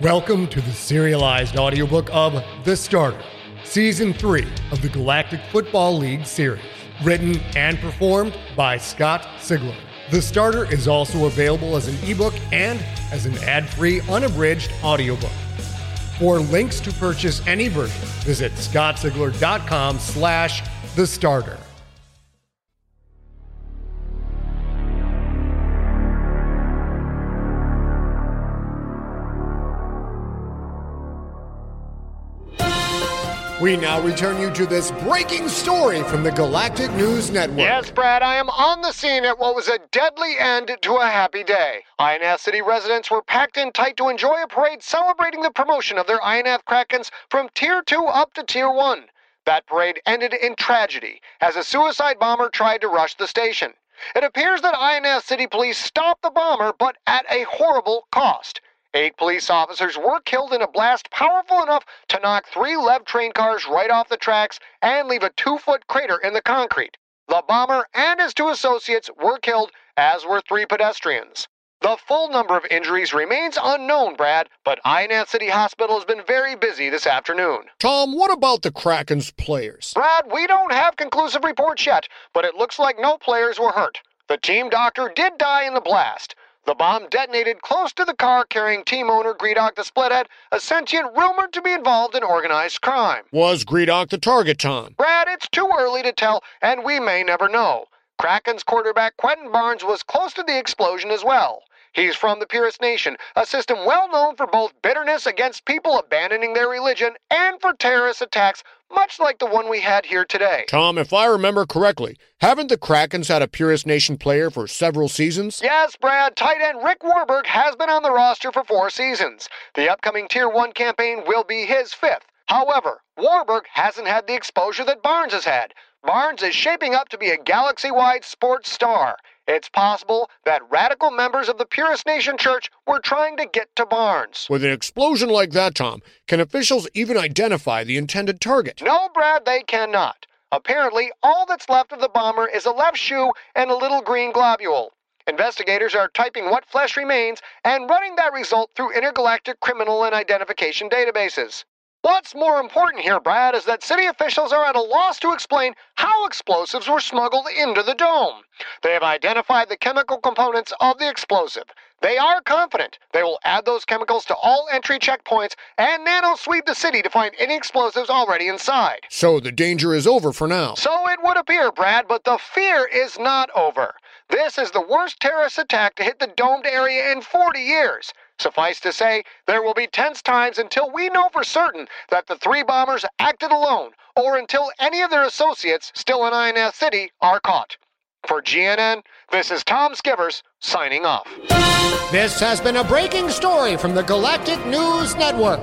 Welcome to the serialized audiobook of The Starter, Season 3 of the Galactic Football League series, written and performed by Scott Sigler. The Starter is also available as an ebook and as an ad-free, unabridged audiobook. For links to purchase any version, visit scottsigler.com slash the starter. We now return you to this breaking story from the Galactic News Network. Yes, Brad, I am on the scene at what was a deadly end to a happy day. Ionath City residents were packed in tight to enjoy a parade celebrating the promotion of their Ionath Krakens from Tier 2 up to Tier 1. That parade ended in tragedy as a suicide bomber tried to rush the station. It appears that Ionath City Police stopped the bomber, but at a horrible cost. Eight police officers were killed in a blast powerful enough to knock three Lev train cars right off the tracks and leave a two foot crater in the concrete. The bomber and his two associates were killed, as were three pedestrians. The full number of injuries remains unknown, Brad, but Ionath City Hospital has been very busy this afternoon. Tom, what about the Kraken's players? Brad, we don't have conclusive reports yet, but it looks like no players were hurt. The team doctor did die in the blast. The bomb detonated close to the car carrying team owner Gredok the Splithead, a sentient rumored to be involved in organized crime. Was Gredok the target, Tom? Brad, it's too early to tell, and we may never know. Kraken's quarterback Quentin Barnes was close to the explosion as well. He's from the Purist Nation, a system well known for both bitterness against people abandoning their religion and for terrorist attacks, much like the one we had here today. Tom, if I remember correctly, haven't the Krakens had a Purist Nation player for several seasons? Yes, Brad, tight end Rick Warburg has been on the roster for four seasons. The upcoming Tier 1 campaign will be his fifth. However, Warburg hasn't had the exposure that Barnes has had. Barnes is shaping up to be a galaxy wide sports star. It's possible that radical members of the Purist Nation Church were trying to get to Barnes. With an explosion like that, Tom, can officials even identify the intended target? No, Brad, they cannot. Apparently, all that's left of the bomber is a left shoe and a little green globule. Investigators are typing what flesh remains and running that result through intergalactic criminal and identification databases. What's more important here, Brad, is that city officials are at a loss to explain how explosives were smuggled into the dome. They have identified the chemical components of the explosive. They are confident they will add those chemicals to all entry checkpoints and nano sweep the city to find any explosives already inside. So the danger is over for now. So it would appear, Brad, but the fear is not over. This is the worst terrorist attack to hit the domed area in 40 years. Suffice to say, there will be tense times until we know for certain that the three bombers acted alone, or until any of their associates still in Ionath City are caught. For GNN, this is Tom Skivers signing off. This has been a breaking story from the Galactic News Network.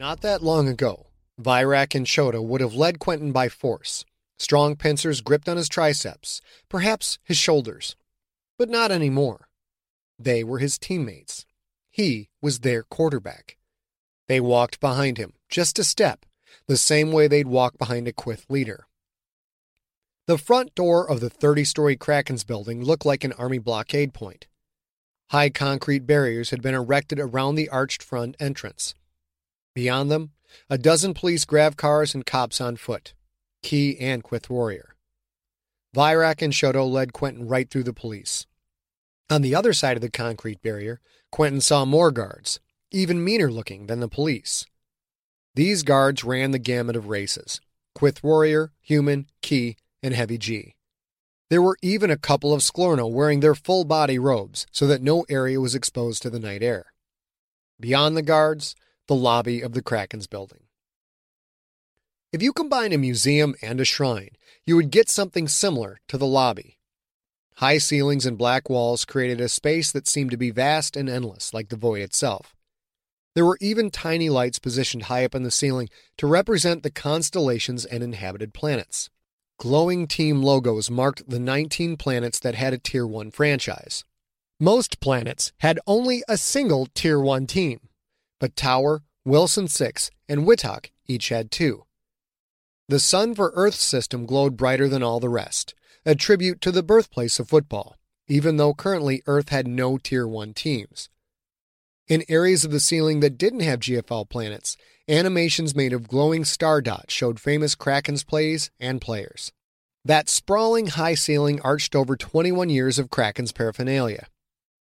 Not that long ago, Virak and Choto would have led Quentin by force, Strong pincers gripped on his triceps, perhaps his shoulders. But not anymore. They were his teammates. He was their quarterback. They walked behind him, just a step, the same way they'd walk behind a Quyth leader. The front door of the 30 story Krakens building looked like an army blockade point. High concrete barriers had been erected around the arched front entrance. Beyond them, a dozen police grav cars and cops on foot, Key and Quyth Warrior. Virak and Choto led Quentin right through the police. On the other side of the concrete barrier, Quentin saw more guards, even meaner looking than the police. These guards ran the gamut of races Quyth Warrior, Human, Key, and Heavy G. There were even a couple of Sklorno wearing their full body robes so that no area was exposed to the night air. Beyond the guards, the lobby of the Kraken's building. If you combine a museum and a shrine, you would get something similar to the lobby. High ceilings and black walls created a space that seemed to be vast and endless, like the void itself. There were even tiny lights positioned high up in the ceiling to represent the constellations and inhabited planets. Glowing team logos marked the 19 planets that had a Tier 1 franchise. Most planets had only a single Tier 1 team, but Tower, Wilson 6, and Withok each had two. The sun for Earth's system glowed brighter than all the rest, a tribute to the birthplace of football, even though currently Earth had no Tier 1 teams. In areas of the ceiling that didn't have GFL planets, animations made of glowing star dots showed famous Krakens plays and players. That sprawling high ceiling arched over 21 years of Krakens paraphernalia.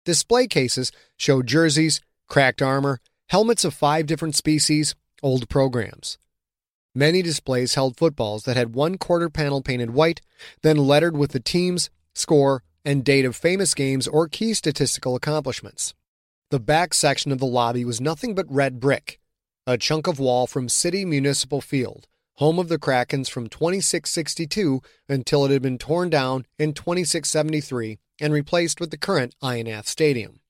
Display cases showed jerseys, cracked armor, helmets of five different species, old programs. Many displays held footballs that had one quarter panel painted white, then lettered with the teams, score, and date of famous games or key statistical accomplishments. The back section of the lobby was nothing but red brick, a chunk of wall from City Municipal Field, home of the Krakens from 2662 until it had been torn down in 2673 and replaced with the current Ionath Stadium.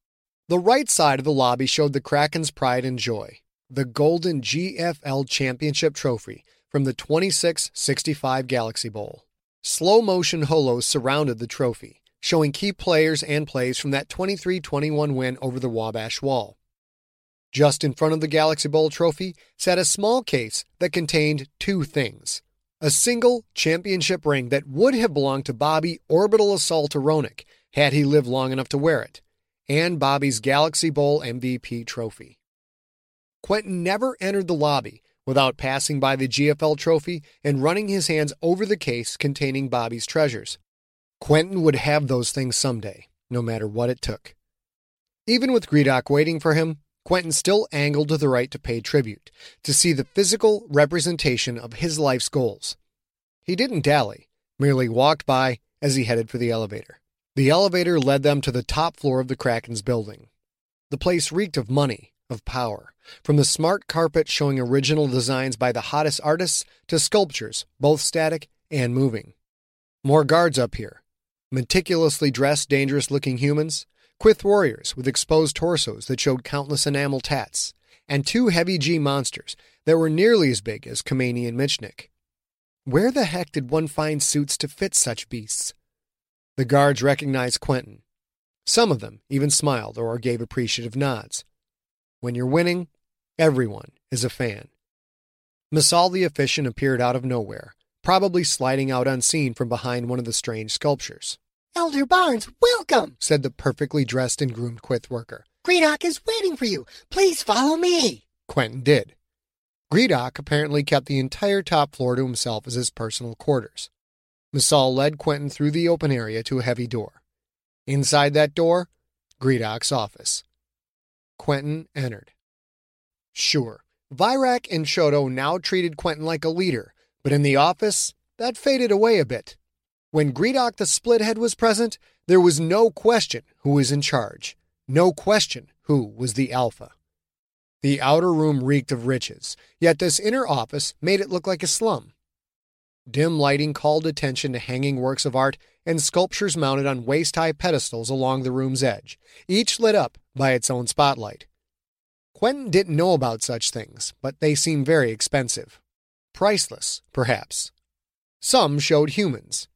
The right side of the lobby showed the Kraken's pride and joy, the golden GFL Championship trophy from the 2665 Galaxy Bowl. Slow motion holos surrounded the trophy, showing key players and plays from that 23 21 win over the Wabash Wall. Just in front of the Galaxy Bowl trophy sat a small case that contained two things a single championship ring that would have belonged to Bobby Orbital Assault Aronik had he lived long enough to wear it, and Bobby's Galaxy Bowl MVP trophy. Quentin never entered the lobby without passing by the GFL trophy and running his hands over the case containing Bobby's treasures. Quentin would have those things someday, no matter what it took. Even with Gredok waiting for him, Quentin still angled to the right to pay tribute, to see the physical representation of his life's goals. He didn't dally, merely walked by as he headed for the elevator. The elevator led them to the top floor of the Kraken's building. The place reeked of money, of power, from the smart carpet showing original designs by the hottest artists to sculptures, both static and moving. More guards up here, meticulously dressed, dangerous looking humans, Quyth warriors with exposed torsos that showed countless enamel tats, and two heavy G monsters that were nearly as big as Kamani and Michnik. Where the heck did one find suits to fit such beasts? The guards recognized Quentin. Some of them even smiled or gave appreciative nods. When you're winning, everyone is a fan. Masal the Efficient appeared out of nowhere, probably sliding out unseen from behind one of the strange sculptures. Elder Barnes, welcome, said the perfectly dressed and groomed Quyth worker. Gredok is waiting for you. Please follow me. Quentin did. Gredok apparently kept the entire top floor to himself as his personal quarters. Masal led Quentin through the open area to a heavy door. Inside that door, Gredok's office. Quentin entered. Sure, Virak and Choto now treated Quentin like a leader, but in the office, that faded away a bit. When Gredok the Splithead was present, there was no question who was in charge, no question who was the alpha. The outer room reeked of riches, yet this inner office made it look like a slum. Dim lighting called attention to hanging works of art and sculptures mounted on waist high pedestals along the room's edge, each lit up by its own spotlight. Quentin didn't know about such things, but they seemed very expensive. Priceless, perhaps. Some showed humans.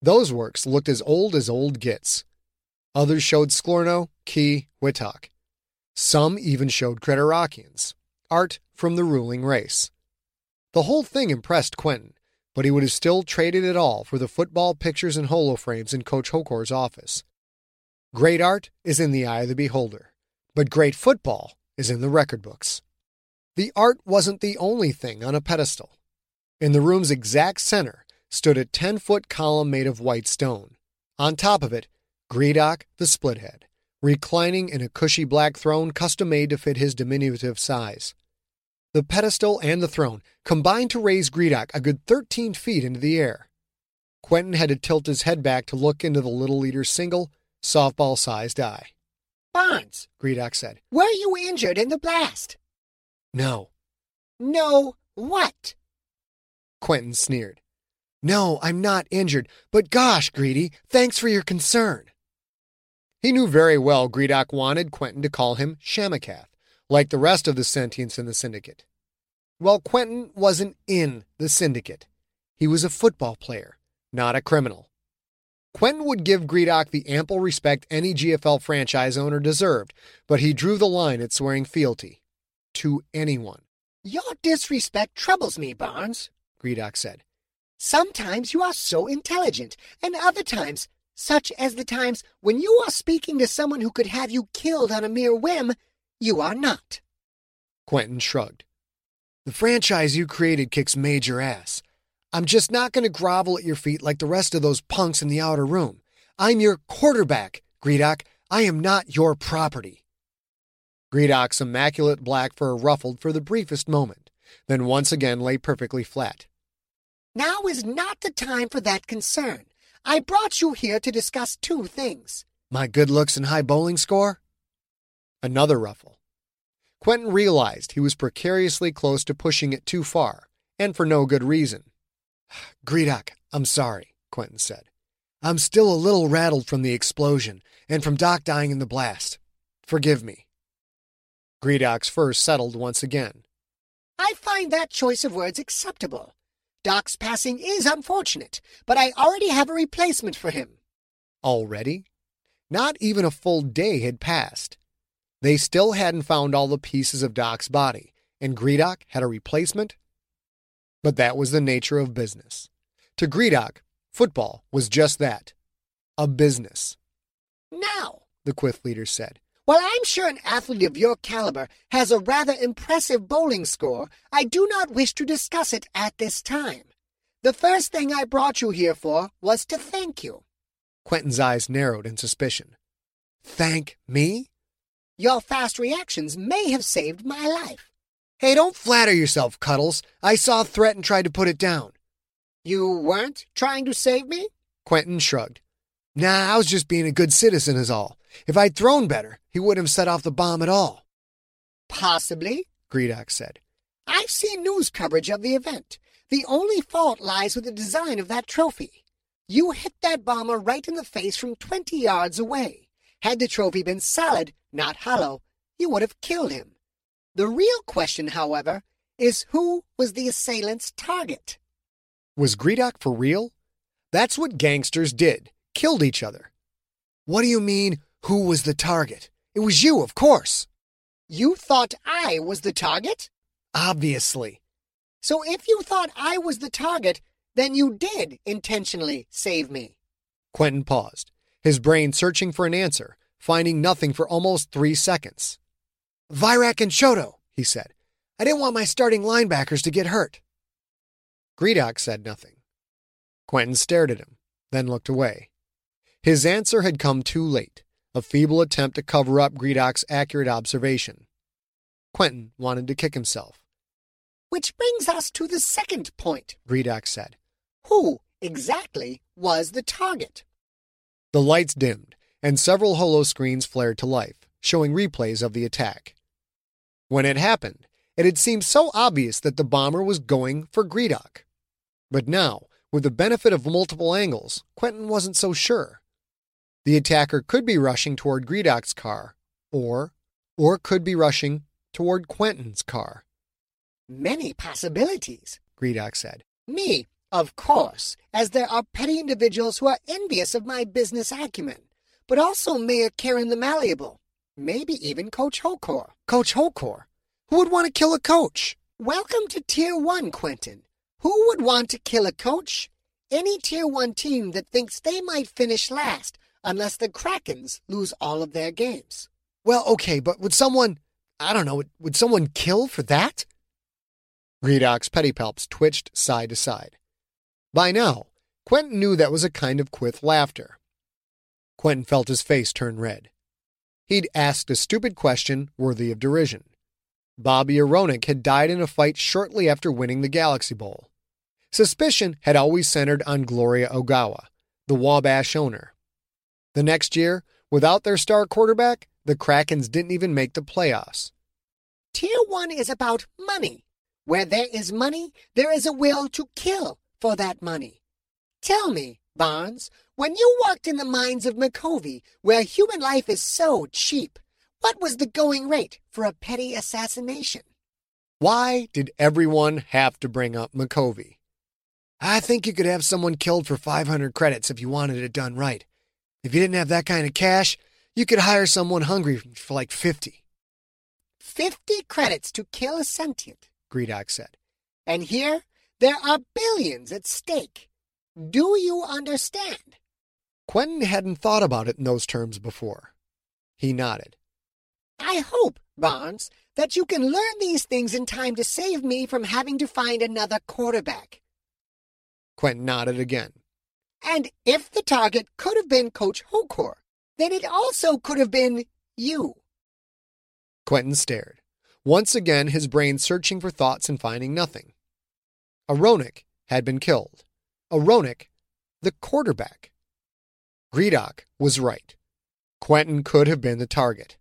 Those works looked as old as old gets. Others showed Sklorno, Key, Witok. Some even showed Creterakians, art from the ruling race. The whole thing impressed Quentin, but he would have still traded it all for the football pictures and holoframes in Coach Hokor's office. Great art is in the eye of the beholder, but great football is in the record books. The art wasn't the only thing on a pedestal. In the room's exact center stood a 10 foot column made of white stone. On top of it, Gredok the Splithead, reclining in a cushy black throne custom made to fit his diminutive size. The pedestal and the throne combined to raise Gredok a good 13 feet into the air. Quentin had to tilt his head back to look into the little leader's single, softball sized eye. Bonds, Gredok said, were you injured in the blast? No. No, what? Quentin sneered. No, I'm not injured, but gosh, Greedy, thanks for your concern. He knew very well Gredok wanted Quentin to call him Shamakath, like the rest of the sentients in the syndicate. Well, Quentin wasn't in the syndicate. He was a football player, not a criminal. Quentin would give Gredok the ample respect any GFL franchise owner deserved, but he drew the line at swearing fealty to anyone. Your disrespect troubles me, Barnes, Gredok said. Sometimes you are so intelligent, and other times, such as the times when you are speaking to someone who could have you killed on a mere whim, you are not. Quentin shrugged. The franchise you created kicks major ass. I'm just not going to grovel at your feet like the rest of those punks in the outer room. I'm your quarterback, Gredok. I am not your property. Gredok's immaculate black fur ruffled for the briefest moment, then once again lay perfectly flat. Now is not the time for that concern. I brought you here to discuss two things. My good looks and high bowling score? Another ruffle. Quentin realized he was precariously close to pushing it too far, and for no good reason. Gredok, I'm sorry, Quentin said. I'm still a little rattled from the explosion and from Doc dying in the blast. Forgive me. Gredok's fur settled once again. I find that choice of words acceptable. Doc's passing is unfortunate, but I already have a replacement for him. Already? Not even a full day had passed. They still hadn't found all the pieces of Doc's body, and Gredok had a replacement? But that was the nature of business. To Gredok, football was just that a business. Now, the Quyth leader said, while I'm sure an athlete of your caliber has a rather impressive bowling score, I do not wish to discuss it at this time. The first thing I brought you here for was to thank you. Quentin's eyes narrowed in suspicion. Thank me? Your fast reactions may have saved my life. Hey, don't flatter yourself, Cuddles. I saw a threat and tried to put it down. You weren't trying to save me? Quentin shrugged. Nah, I was just being a good citizen, is all. If I'd thrown better, he wouldn't have set off the bomb at all. Possibly, Gredok said. I've seen news coverage of the event. The only fault lies with the design of that trophy. You hit that bomber right in the face from 20 yards away. Had the trophy been solid, not hollow, you would have killed him. The real question, however, is who was the assailant's target? Was Gredok for real? That's what gangsters did killed each other. What do you mean, who was the target? It was you, of course. You thought I was the target? Obviously. So if you thought I was the target, then you did intentionally save me. Quentin paused, his brain searching for an answer, finding nothing for almost three seconds. Virak and Choto, he said. I didn't want my starting linebackers to get hurt. Gredok said nothing. Quentin stared at him, then looked away. His answer had come too late, a feeble attempt to cover up Gredok's accurate observation. Quentin wanted to kick himself. Which brings us to the second point, Gredok said. Who exactly was the target? The lights dimmed, and several holo screens flared to life, showing replays of the attack. When it happened, it had seemed so obvious that the bomber was going for Gredok. But now, with the benefit of multiple angles, Quentin wasn't so sure. The attacker could be rushing toward Gredok's car, or, or could be rushing toward Quentin's car. Many possibilities, Gredok said. Me, Of course, as there are petty individuals who are envious of my business acumen, but also Mayor Karen the Malleable, maybe even Coach Hokor. Coach Hokor? Who would want to kill a coach? Welcome to Tier 1, Quentin. Who would want to kill a coach? Any Tier 1 team that thinks they might finish last unless the Krakens lose all of their games. Well, okay, but would someone, I don't know, would someone kill for that? Gredok's pedipalps twitched side to side. By now, Quentin knew that was a kind of Quyth laughter. Quentin felt his face turn red. He'd asked a stupid question worthy of derision. Bobby Aronik had died in a fight shortly after winning the Galaxy Bowl. Suspicion had always centered on Gloria Ogawa, the Wabash owner. The next year, without their star quarterback, the Krakens didn't even make the playoffs. Tier 1 is about money. Where there is money, there is a will to kill for that money. Tell me, Barnes, when you worked in the mines of Micovi, where human life is so cheap, what was the going rate for a petty assassination? Why did everyone have to bring up Micovi? I think you could have someone killed for 500 credits if you wanted it done right. If you didn't have that kind of cash, you could hire someone hungry for like 50. 50 credits to kill a sentient, Gredok said. And here, there are billions at stake. Do you understand? Quentin hadn't thought about it in those terms before. He nodded. I hope, Barnes, that you can learn these things in time to save me from having to find another quarterback. Quentin nodded again. And if the target could have been Coach Hokor, then it also could have been you. Quentin stared, once again his brain searching for thoughts and finding nothing. Aronik had been killed. Aronik, the quarterback. Gredok was right. Quentin could have been the target.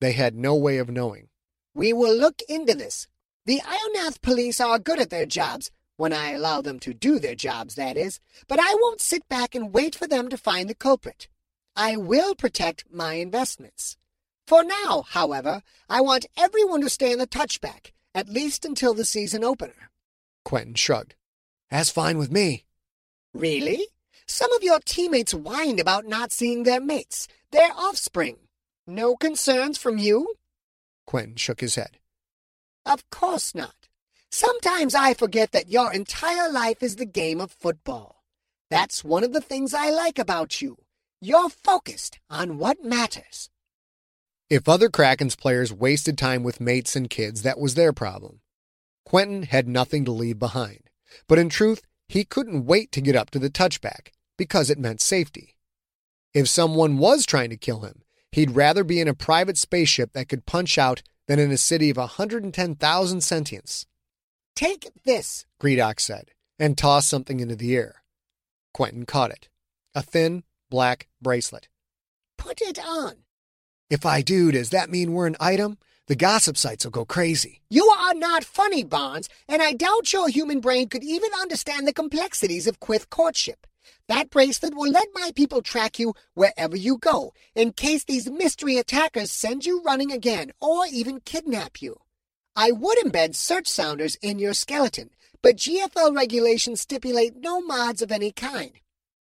They had no way of knowing. We will look into this. The Ionath police are good at their jobs, when I allow them to do their jobs, that is, but I won't sit back and wait for them to find the culprit. I will protect my investments. For now, however, I want everyone to stay in the touchback, at least until the season opener. Quentin shrugged. That's fine with me. Really? Some of your teammates whined about not seeing their mates, their offspring. No concerns from you? Quentin shook his head. Of course not. Sometimes I forget that your entire life is the game of football. That's one of the things I like about you. You're focused on what matters. If other Krakens players wasted time with mates and kids, that was their problem. Quentin had nothing to leave behind, but in truth, he couldn't wait to get up to the touchback because it meant safety. If someone was trying to kill him, he'd rather be in a private spaceship that could punch out than in a city of 110,000 sentients. Take this, Gredok said, and tossed something into the air. Quentin caught it. A thin, black bracelet. Put it on. If I do, does that mean we're an item? The gossip sites will go crazy. You are not funny, Barnes, and I doubt your human brain could even understand the complexities of Quyth courtship. That bracelet will let my people track you wherever you go, in case these mystery attackers send you running again or even kidnap you. I would embed search sounders in your skeleton, but GFL regulations stipulate no mods of any kind.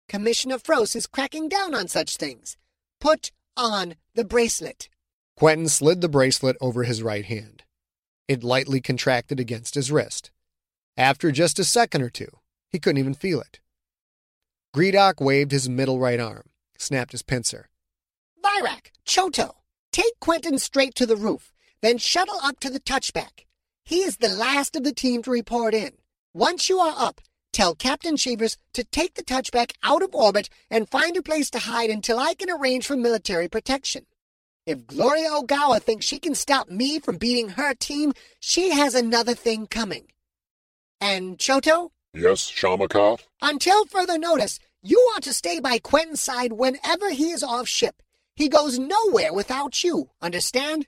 Commissioner Frost is cracking down on such things. Put on the bracelet. Quentin slid the bracelet over his right hand. It lightly contracted against his wrist. After just a second or two, he couldn't even feel it. Gredok waved his middle right arm, snapped his pincer. Virak, Choto, take Quentin straight to the roof. Then shuttle up to the touchback. He is the last of the team to report in. Once you are up, tell Captain Shavers to take the touchback out of orbit and find a place to hide until I can arrange for military protection. If Gloria Ogawa thinks she can stop me from beating her team, she has another thing coming. And Choto? Yes, Shamakath? Until further notice, you are to stay by Quentin's side whenever he is off ship. He goes nowhere without you, understand?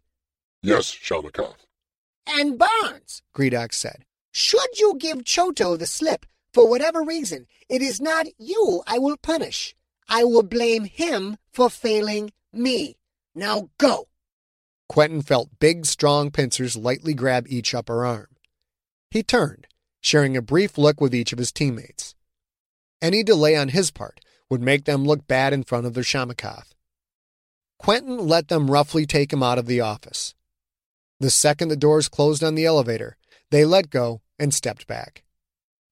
Yes, Shamakath. And Barnes, Gredok said. Should you give Choto the slip, for whatever reason, it is not you I will punish. I will blame him for failing me. Now go. Quentin felt big, strong pincers lightly grab each upper arm. He turned, sharing a brief look with each of his teammates. Any delay on his part would make them look bad in front of their Shamakath. Quentin let them roughly take him out of the office. The second the doors closed on the elevator, they let go and stepped back.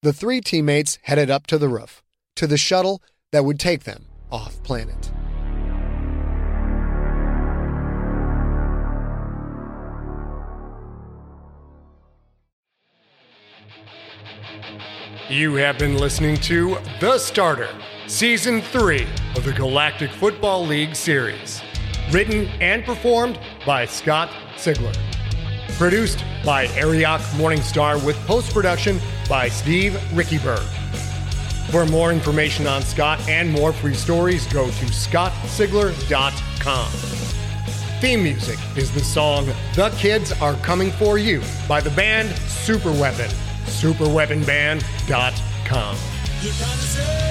The three teammates headed up to the roof, to the shuttle that would take them off planet. You have been listening to The Starter, Season 3 of the Galactic Football League series. Written and performed by Scott Sigler. Produced by Arioch Morningstar with post production by Steve Riekeberg. For more information on Scott and more free stories, go to scottsigler.com. Theme music is the song The Kids Are Coming For You by the band Superweapon. Superweaponband.com.